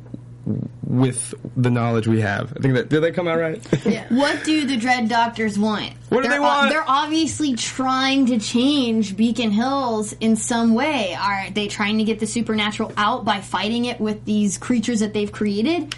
with the knowledge we have. I think that did that come out right? What do the Dread Doctors want? What do they're they want? they're obviously trying to change Beacon Hills in some way. Are they trying to get the supernatural out by fighting it with these creatures that they've created?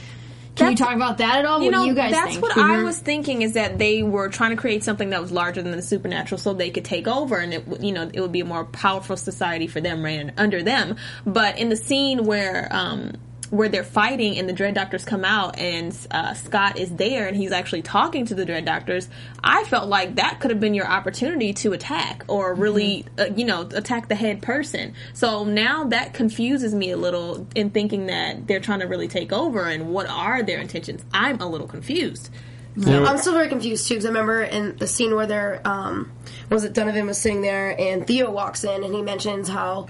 Can we That's- talk about that at all? You what know, do you guys that's think? what I was thinking is that they were trying to create something that was larger than the supernatural, so they could take over, and it, would- you know, it would be a more powerful society for them, ran under them. But in the scene where um, where they're fighting and the Dread Doctors come out and uh, Scott is there and he's actually talking to the Dread Doctors, I felt like that could have been your opportunity to attack or really, uh, you know, attack the head person. So now that confuses me a little in thinking that they're trying to really take over and what are their intentions. I'm a little confused. I'm still very confused too because I remember in the scene where they're, um, was it Donovan was sitting there and Theo walks in and he mentions how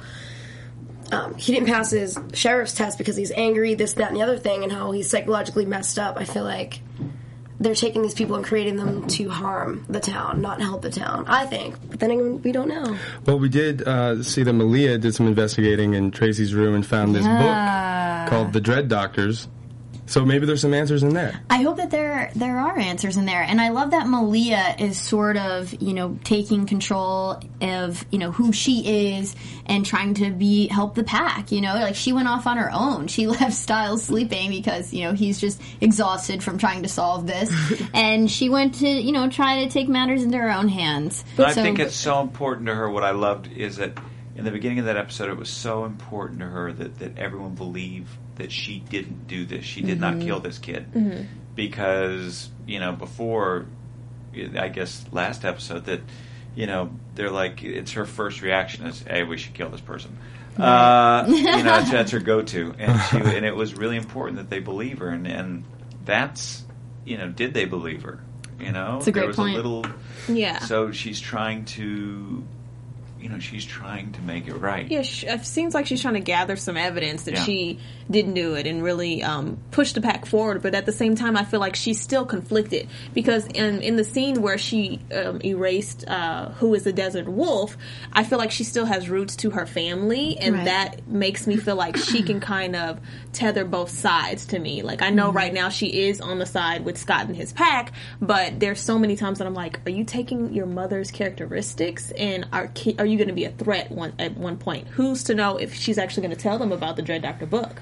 um, he didn't pass his sheriff's test because he's angry, this, that, and the other thing, and how he's psychologically messed up. I feel like they're taking these people and creating them to harm the town, not help the town. I think, but then again, we don't know. Well, we did uh, see that Malia did some investigating in Tracy's room and found this Yeah. book called The Dread Doctors. So maybe there's some answers in there. I hope that there there are answers in there, and I love that Malia is sort of you know taking control of you know who she is and trying to be help the pack. You know, like she went off on her own. She left Stiles sleeping because you know he's just exhausted from trying to solve this, and she went to you know try to take matters into her own hands. I So- think it's so important to her. What I loved is that in the beginning of that episode, it was so important to her that, that everyone believed that she didn't do this. She did not Mhm. kill this kid. Mhm. Because, you know, before, I guess, last episode, that, you know, they're like, it's her first reaction is, hey, we should kill this person. Uh, you know, that's, that's her go-to, and she and it was really important that they believe her, and, and that's you know, did they believe her? You know, It's a great there was point. a little Yeah. So she's trying to, you know, she's trying to make it right. Yeah, sh- it seems like she's trying to gather some evidence that Yeah. she didn't do it and really um, push the pack forward. But at the same time, I feel like she's still conflicted because in in the scene where she um, erased uh, who is the desert wolf, I feel like she still has roots to her family, and Right. that makes me feel like she can kind of tether both sides to me. Like I know Mhm. right now she is on the side with Scott and his pack, but there's so many times that I'm like, are you taking your mother's characteristics and are ki- are you going to be a threat one at one point? Who's to know if she's actually going to tell them about the Dread Doctor book?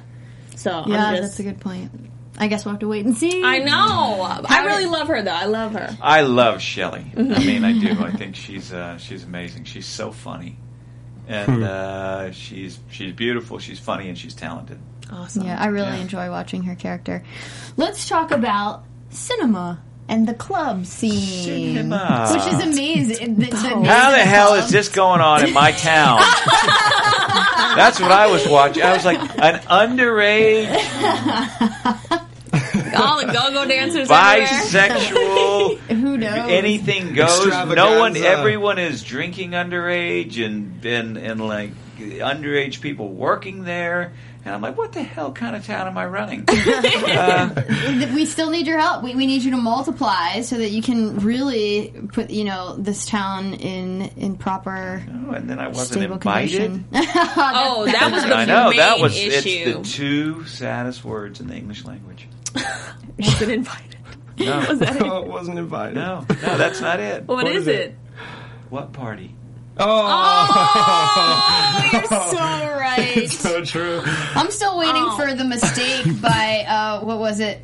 So yeah, I'm just, that's a good point. I guess we'll have to wait and see. I know. I really love her though. I love her. I love Shelley. I mean, I do. I think she's uh, she's amazing. She's so funny, and Hmm. uh, she's she's beautiful. She's funny, and she's talented. Awesome. Yeah, I really Yeah. enjoy watching her character. Let's talk about Sinema and the club scene, which is amazing. The, the How of the hell club. is this going on in my town? That's what I was watching. I was like, an underage, All the go-go dancers everywhere. bisexual, Who knows? anything goes. No one, everyone is drinking underage, and and and like underage people working there. And I'm like, what the hell kind of town am I running? uh, we still need your help. We, we need you to multiply so that you can really put you know this town in in proper. oh, and then I wasn't stable invited. condition. Oh, that was the I know main that was issue. it's the two saddest words in the English language. Wasn't invited. No, Was that it? Oh, it wasn't invited. no, no, that's not it. what is, is it? it? What party? Oh, you're so right. It's so true. I'm still waiting Oh. for the mistake by uh, what was it?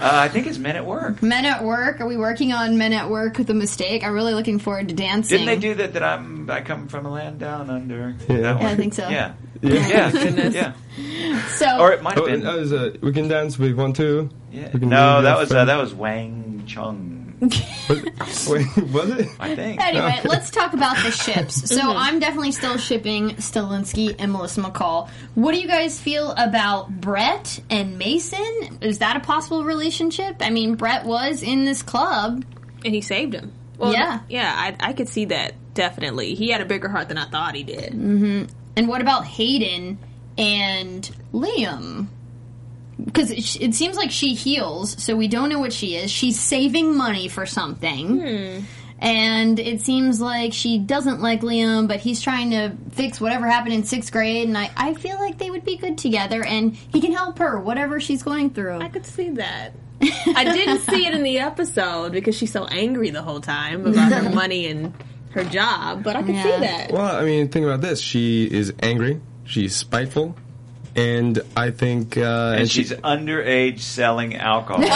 Uh, I think it's Men at Work. Men at Work. Are we working on Men at Work with a mistake? I'm really looking forward to dancing. Didn't they do that? That I'm I come from a land down under. Yeah. Yeah, I think so. Yeah, Yeah. yeah, yeah. So Or it might have Oh, been. uh, is, uh, we can dance with one too. yeah. we can No, do that that was uh, that was Wang Chung. Was, wait, was it? I think. Anyway, let's talk about the ships. So Mm-hmm. I'm definitely still shipping Stilinski and Melissa McCall. What do you guys feel about Brett and Mason? Is that a possible relationship? I mean, Brett was in this club. And he saved him. Well, Yeah. yeah. I, I could see that definitely. He had a bigger heart than I thought he did. Mm-hmm. And what about Hayden and Liam? Because it, it seems like she heals, so we don't know what she is. She's saving money for something. Hmm. And it seems like she doesn't like Liam, but he's trying to fix whatever happened in sixth grade. And I, I feel like they would be good together, and he can help her, whatever she's going through. I could see that. I didn't see it in the episode because she's so angry the whole time about her money and her job, but I could Yeah. see that. Well, I mean, think about this. She is angry. She's spiteful, and I think, uh, And she- she's underage selling alcohol. this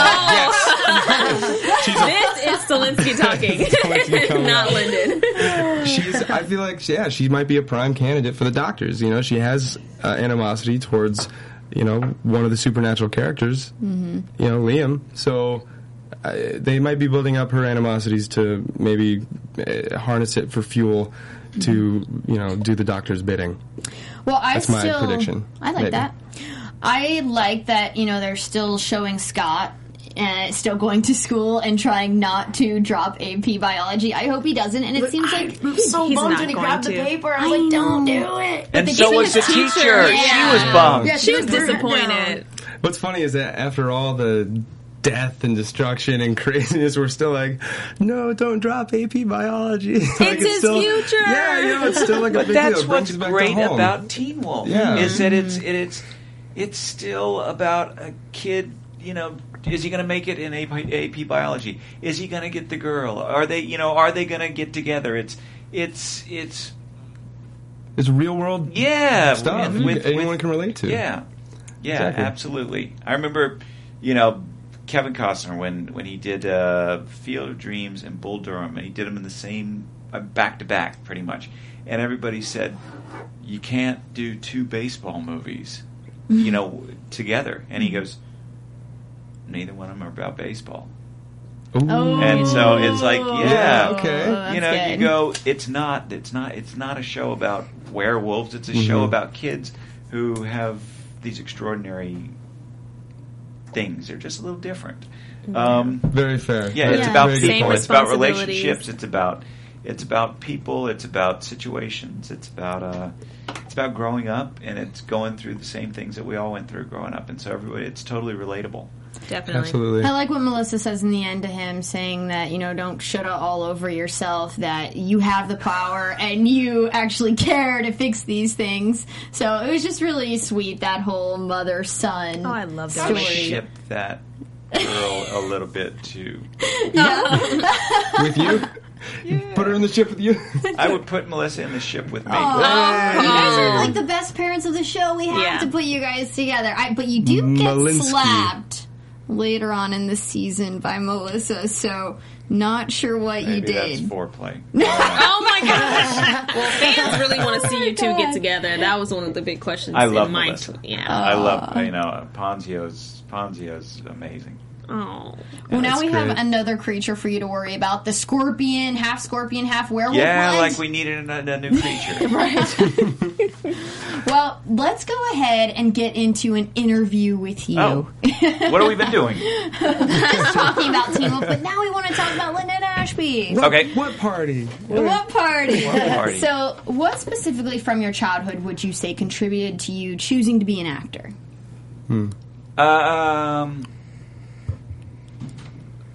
is Stilinski talking, Stilinski not. Linden. she's I feel like yeah she might be a prime candidate for the doctors you know she has uh, animosity towards you know one of the supernatural characters Mm-hmm. you know Liam so uh, they might be building up her animosities to maybe uh, harness it for fuel to you know do the doctor's bidding Well, I That's my still, prediction. I like Maybe. that. I like that you know they're still showing Scott and still going to school and trying not to drop AP biology. I hope he doesn't, and it seems like I'm so He's bummed not when he going grabbed the paper. I was like, don't do it. and they so gave was the his teacher. teacher, She was bummed. Yeah, She was threw it disappointed. what's funny is that after all the death and destruction and craziness we're still like no don't drop AP biology Like, his still, future. yeah you know it's still like a But big that's deal It brings what's us back to great about Teen Wolf. Yeah. Is that it's it, it's it's still about a kid you know, is he going to make it in AP, AP biology? Is he going to get the girl? Are they, you know, are they going to get together? It's, it's, it's, It's real world yeah, stuff with- with- anyone with- can relate to. Yeah, yeah, Exactly. absolutely. I remember, you know, Kevin Costner when when he did uh, Field of Dreams and Bull Durham, and he did them in the same back to back, pretty much. And everybody said you can't do two baseball movies, you know, together. And he goes, neither one of them are about baseball. Ooh. And so it's like, yeah, Okay. Oh, you know, that's you go. It's not. It's not. It's not a show about werewolves. It's a show Mhm. about kids who have these extraordinary things. They're just a little different. Um, Very fair. yeah, That's it's a about very good people. point. It's about responsibilities. relationships. It's about it's about people. It's about situations. It's about uh, it's about growing up, and it's going through the same things that we all went through growing up. And so everybody, it's totally relatable. Definitely. Absolutely. I like what Melissa says in the end to him, saying that, you know, don't shut it all over yourself, that you have the power and you actually care to fix these things. So it was just really sweet, that whole mother son. Oh, I love that. I would Story. ship that girl a little bit too. Yeah. with you? Put her in the ship with you? I would put Melissa in the ship with me. You guys are like the best parents of the show. We have Yeah. to put you guys together. I, but you do get Malinsky. slapped later on in the season by Melissa, so not sure what you Maybe that's did. foreplay. Oh, oh my gosh! well, fans really want to oh see you two get together. That was one of the big questions. I love in my Melissa. tw- yeah. I love you know Ponzio's Ponzio's amazing. oh. Well, now That's we have another creature for you to worry about: the scorpion, half scorpion, half werewolf. Yeah, one. like we needed a, a new creature. Right. well, let's go ahead and get into an interview with you. Oh. what have we been doing? Just talking about Team Up, but now we want to talk about Linden Ashby. Okay. What party? What party? What party? So, what specifically from your childhood would you say contributed to you choosing to be an actor? Um.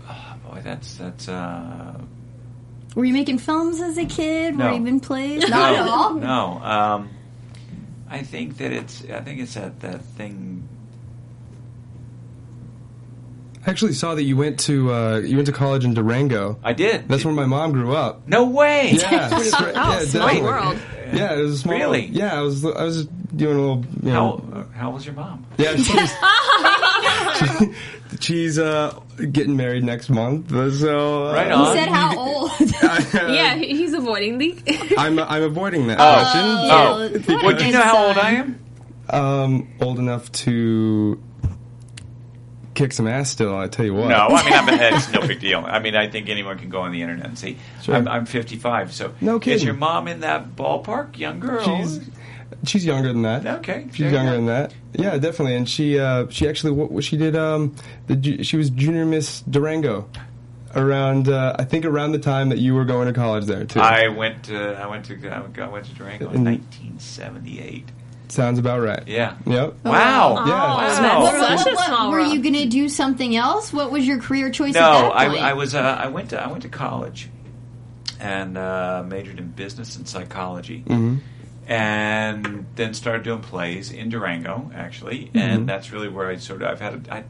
Oh boy, that's that's uh. Were you making films as a kid? No. Were you even plays? Not at all. No. Um, I think that it's. I think it's that that thing. I actually saw that you went to uh, you went to college in Durango. I did. That's where my mom grew up. No way. Yeah, Oh, yeah, small definitely. world. Yeah, it was small. Really? Yeah, I was. I was doing a little. You know, How how was your mom? Yeah, she's, she's uh, getting married next month. So uh, Right He said how old? Yeah, he's avoiding the. I'm I'm avoiding that Oh. question. Oh, Yeah, well, do you know how old I am? Um, old enough to kick some ass. Still, I tell you what. No, I mean, I'm, it's no big deal. I mean, I think anyone can go on the internet and see. Sure. I'm, I'm 55, so No kidding. is your mom in that ballpark, young girl? she's she's younger than that. Okay, she's younger go. than that. Yeah, definitely. And she uh, she actually what what she did um the she was junior Miss Durango around uh, I think around the time that you were going to college there too. I went to I went to I went to Durango in In- 1978. Sounds about right. Yeah. Yep. Wow. Yeah. Wow. that's What- such a small were you going to do something else? What was your career choice No, at that I, point? I was uh, I went to I went to college and uh, majored in business and psychology. Mhm. And then started doing plays in Durango, actually, and that's really where I sort of I've had. A, I,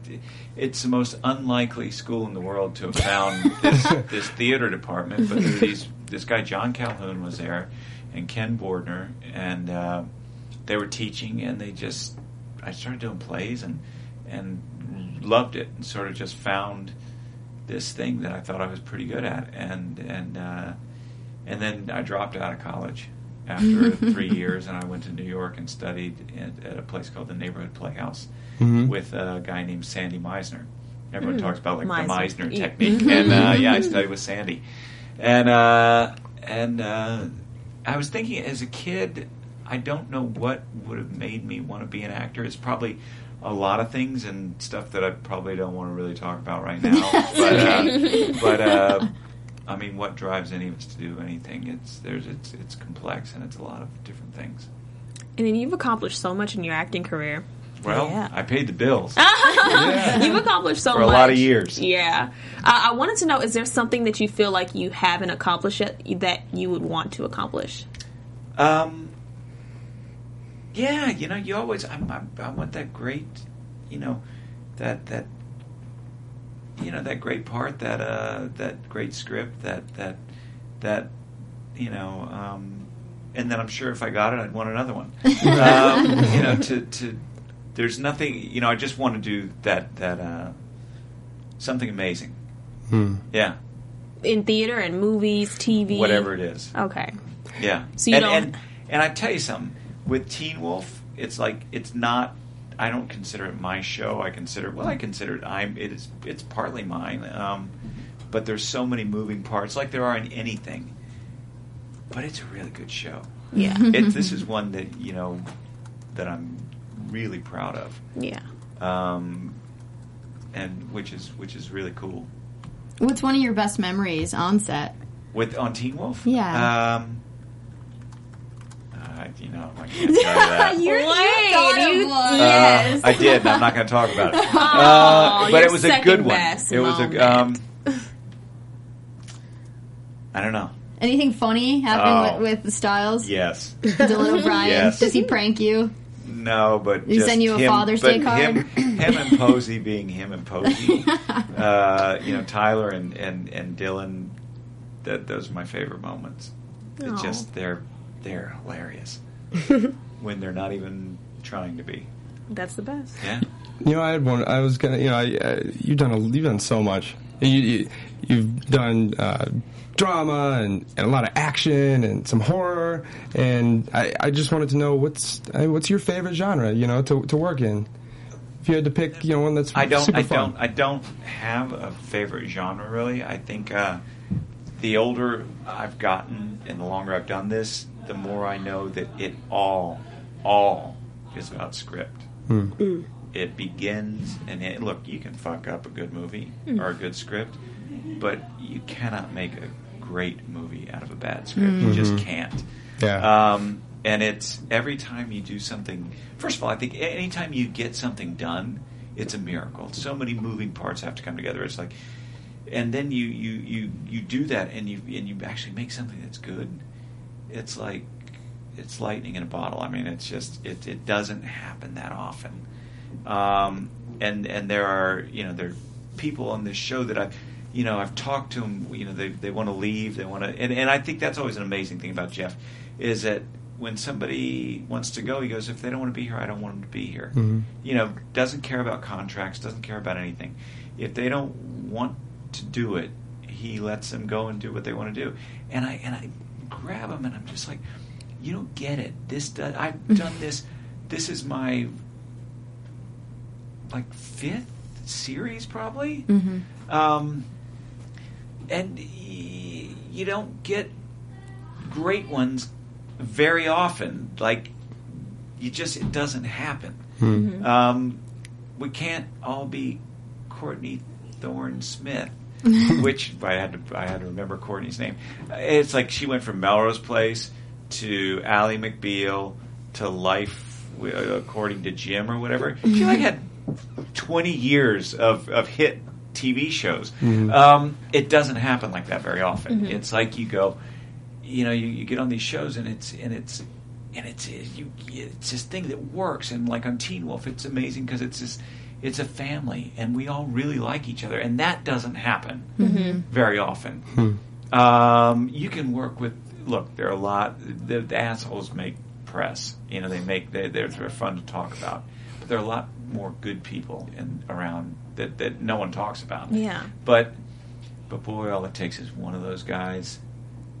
it's the most unlikely school in the world to have found this, this theater department, but these this guy John Calhoun was there, and Ken Bordner, and uh, they were teaching, and they just I started doing plays and and loved it, and sort of just found this thing that I thought I was pretty good at, and and uh, and then I dropped out of college after three years, and I went to New York and studied at, at a place called the Neighborhood Playhouse Mhm. with a guy named Sandy Meisner. Everyone talks about like the Meisner. Meisner technique, and uh, yeah, I studied with Sandy, and uh, and uh, I was thinking as a kid, I don't know what would have made me want to be an actor. It's probably a lot of things and stuff that I probably don't want to really talk about right now. but uh, but uh, I mean, what drives any of us to do anything? It's there's it's it's complex and it's a lot of different things. And then you've accomplished so much in your acting career. Well, Yeah. I paid the bills. You've accomplished so For a much. lot of years. Yeah. Uh, I wanted to know is there something that you feel like you haven't accomplished yet that you would want to accomplish? Um, yeah, you know, you always I, I, I want that great, you know, that that you know that great part, that uh, that great script, that that that you know, um, and then I'm sure if I got it, I'd want another one. um, you know, to to there's nothing. You know, I just want to do that that uh, something amazing. Hmm. Yeah, In theater and movies, TV, whatever it is. Okay. Yeah. So you and, don't- and and I tell you something with Teen Wolf, it's like it's not. I don't consider it my show. I consider well, I consider it. I'm. It is. It's partly mine. Um, but there's so many moving parts, like there are in anything. But it's a really good show. Yeah. It, this is one that you know that I'm really proud of. Yeah. Um, and which is which is really cool. What's one of your best memories on set? With on Teen Wolf, Yeah. Um, uh, you know, I can't tell you that. You're, Wait, you you- one. Uh, I did. and I'm not going to talk about it. Oh, Uh, but it was a good one. best It was moment. a. Um, I don't know. Anything funny happen Oh. with, with the Stiles? Yes. Dylan O'Brien. Yes. Does he prank you? No, but He just send you a him, Father's Day card? Him, him and Posey being him and Posey. uh, you know, Tyler and and and Dylan. That those are my favorite moments. It Aw. just they're they're hilarious when they're not even trying to be. That's the best. Yeah. You know, I had one. I was gonna. You know, I, uh, you've done a, you've done so much. You, you you've done uh, drama and, and a lot of action and some horror. And I, I just wanted to know what's I, what's your favorite genre? You know, to to work in. If you had to pick, you know, one that's I don't. super I fun. don't. I don't have a favorite genre really. I think uh, the older I've gotten and the longer I've done this, the more I know that it all, all is about script. Hmm. It begins and it, look. You can fuck up a good movie Mm. or a good script, but you cannot make a great movie out of a bad script. Mm. You just Mhm. can't. Yeah. Um, and it's every time you do something. First of all, I think anytime you get something done, it's a miracle. So many moving parts have to come together. It's like, and then you you you you do that, and you and you actually make something that's good. It's like it's lightning in a bottle. I mean, it's just it it doesn't happen that often. Um, and and there are you know there are people on this show that I've you know I've talked to them. You know they they want to leave. They want to, and and I think that's always an amazing thing about Jeff is that when somebody wants to go, he goes, if they don't want to be here, I don't want them to be here. Mhm. You know, doesn't care about contracts, doesn't care about anything. If they don't want to do it, he lets them go and do what they want to do. And I and I grab him and I'm just like, you don't get it. This does, I've done this. This is my like fifth series probably. Mm-hmm. Um, and y- you don't get great ones very often. Like you just it doesn't happen. Hmm. Um, we can't all be Courtney Thorne Smith. which I had to I had to remember Courtney's name. It's like she went from Melrose Place to Ally McBeal to Life uh, according to Jim or whatever. She like had twenty years of of hit TV shows. Mhm. Um, it doesn't happen like that very often. Mhm. It's like you go, you know, you, you get on these shows and it's and it's and it's you it's this thing that works. And like on Teen Wolf, it's amazing because it's this it's a family and we all really like each other, and that doesn't happen Mhm. very often. Hmm. Um, you can work with. Look, there are a lot. The, the assholes make press. You know, they make they they're, they're fun to talk about. But there are a lot more good people in around that that no one talks about. Yeah. But but boy, all it takes is one of those guys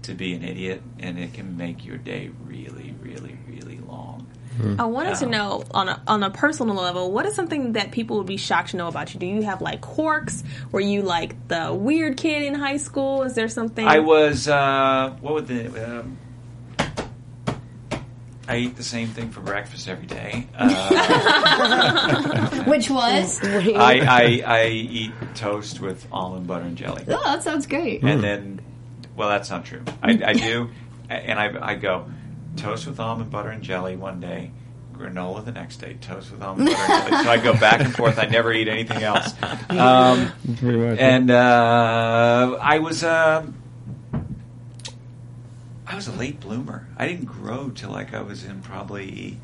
to be an idiot, and it can make your day really, really, really long. I wanted to know on a on a personal level, what is something that people would be shocked to know about you? Do you have like quirks? Were you like the weird kid in high school? Is there something? I was uh, what would the um, I eat the same thing for breakfast every day. Uh, Which was? I, I I eat toast with almond butter and jelly, Oh, that sounds great. and then well, that's not true. I, I do, and I I go toast with almond butter and jelly one day. Granola the next day, toast with almond butter and jelly. So I go back and forth. I never eat anything else. Um, and uh, I was uh, I was a late bloomer. I didn't grow till like I was in probably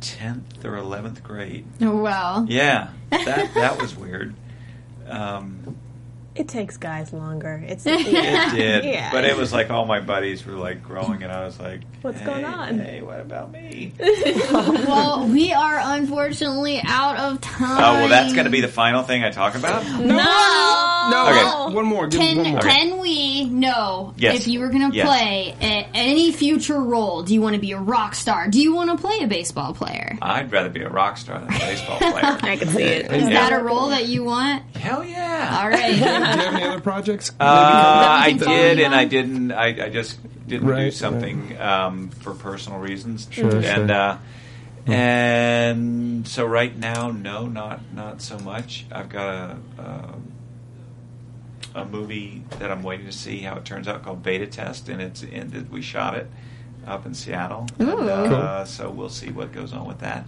tenth or eleventh grade. Oh, wow. Yeah, that that was weird. Um, It takes guys longer. It's It did, Yeah. but it was like all my buddies were like growing, and I was like, What's hey, going on? Hey, what about me? well, we are unfortunately out of time. Oh well, that's going to be the final thing I talk about. no. No, one more. Give Can one more. can we know Yes. if you were going to Yes. play a, any future role? Do you want to be a rock star? Do you want to play a baseball player? I'd rather be a rock star than a baseball player. I can see it. Is Yeah. that a role that you want? Hell yeah! All right. Do you have any other projects? Uh, I did, and on? I didn't. I, I just didn't do Right, something um, for personal reasons. Sure, and sure. Uh, and so right now, no, not not so much. I've got a. a a movie that I'm waiting to see how it turns out called Beta Test, and it's in, we shot it up in Seattle. And, uh, So we'll see what goes on with that.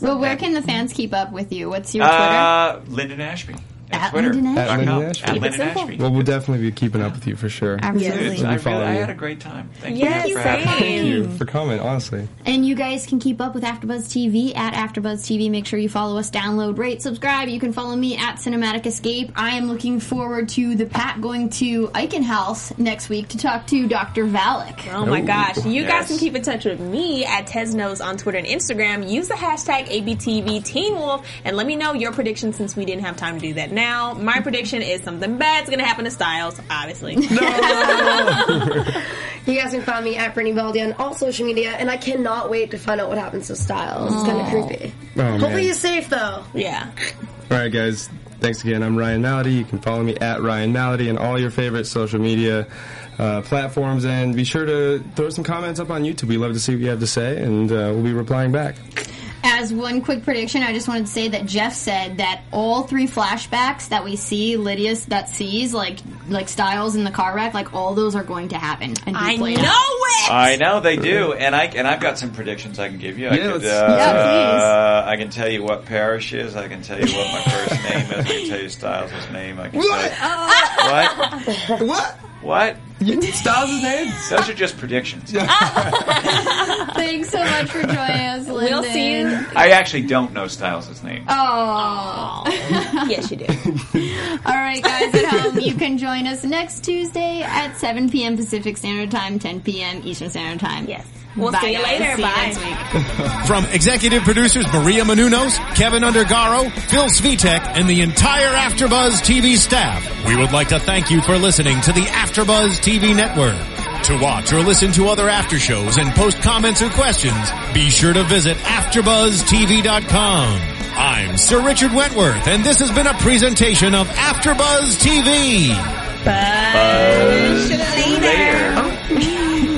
well, where can the fans keep up with you? What's your Twitter? Uh, Linden Ashby. At Twitter. Linden dot Ashby. At com. Linden Ashby. At Keep it Linden simple. Ashby. Well, we'll definitely be keeping up with you for sure. Absolutely. Dudes, We'll I, really, I you. had a great time. Thank Yes, you for having me. Thank you for coming, honestly. And you guys can keep up with AfterBuzz TV at AfterBuzz TV. Make sure you follow us, download, rate, subscribe. You can follow me at Cinematic Escape. I am looking forward to the Pat going to Eichen House next week to talk to Dr. Valack. Oh my oh, gosh. You guys can keep in touch with me at Tesnos on Twitter and Instagram. Use the hashtag ABTV Teen Wolf and let me know your prediction since we didn't have time to do that now. My prediction is something bad's gonna happen to Stiles, obviously. You guys can find me at Brittany Baldi on all social media, and I cannot wait to find out what happens to Stiles. It's kind of creepy. Oh, man. Hopefully he's safe though. yeah. All right, guys. Thanks again. I'm Ryan Malaty. You can follow me at Ryan Malaty and all your favorite social media uh, platforms, and be sure to throw some comments up on YouTube. We love to see what you have to say, and uh, we'll be replying back. As one quick prediction, I just wanted to say that Jeff said that all three flashbacks that we see, Lydia that sees, like like Stiles in the car wreck, like all those are going to happen. And I know out. it! I know they do, and I and I've got some predictions I can give you. I Yeah, could, let's- uh, I can tell you what Parrish is. I can tell you what my first name is. I can tell you Stiles' name. I can tell you what What? What. Stiles' name? Those are just predictions. Thanks so much for joining us, Linden. We'll see you. I actually don't know Stiles' name. Oh. yes, you do. All right, guys at home, you can join us next Tuesday at 7 p.m. Pacific Standard Time, 10 p.m. Eastern Standard Time. Yes. We'll Bye, see you guys. later. See Bye. next week. From executive producers Maria Menounos, Kevin Undergaro, Phil Svitek, and the entire AfterBuzz TV staff, we would like to thank you for listening to the AfterBuzz TV network. To watch or listen to other after shows and post comments or questions, be sure to visit AfterBuzzTV.com. I'm Sir Richard Wentworth, and this has been a presentation of AfterBuzz TV. Bye. Later.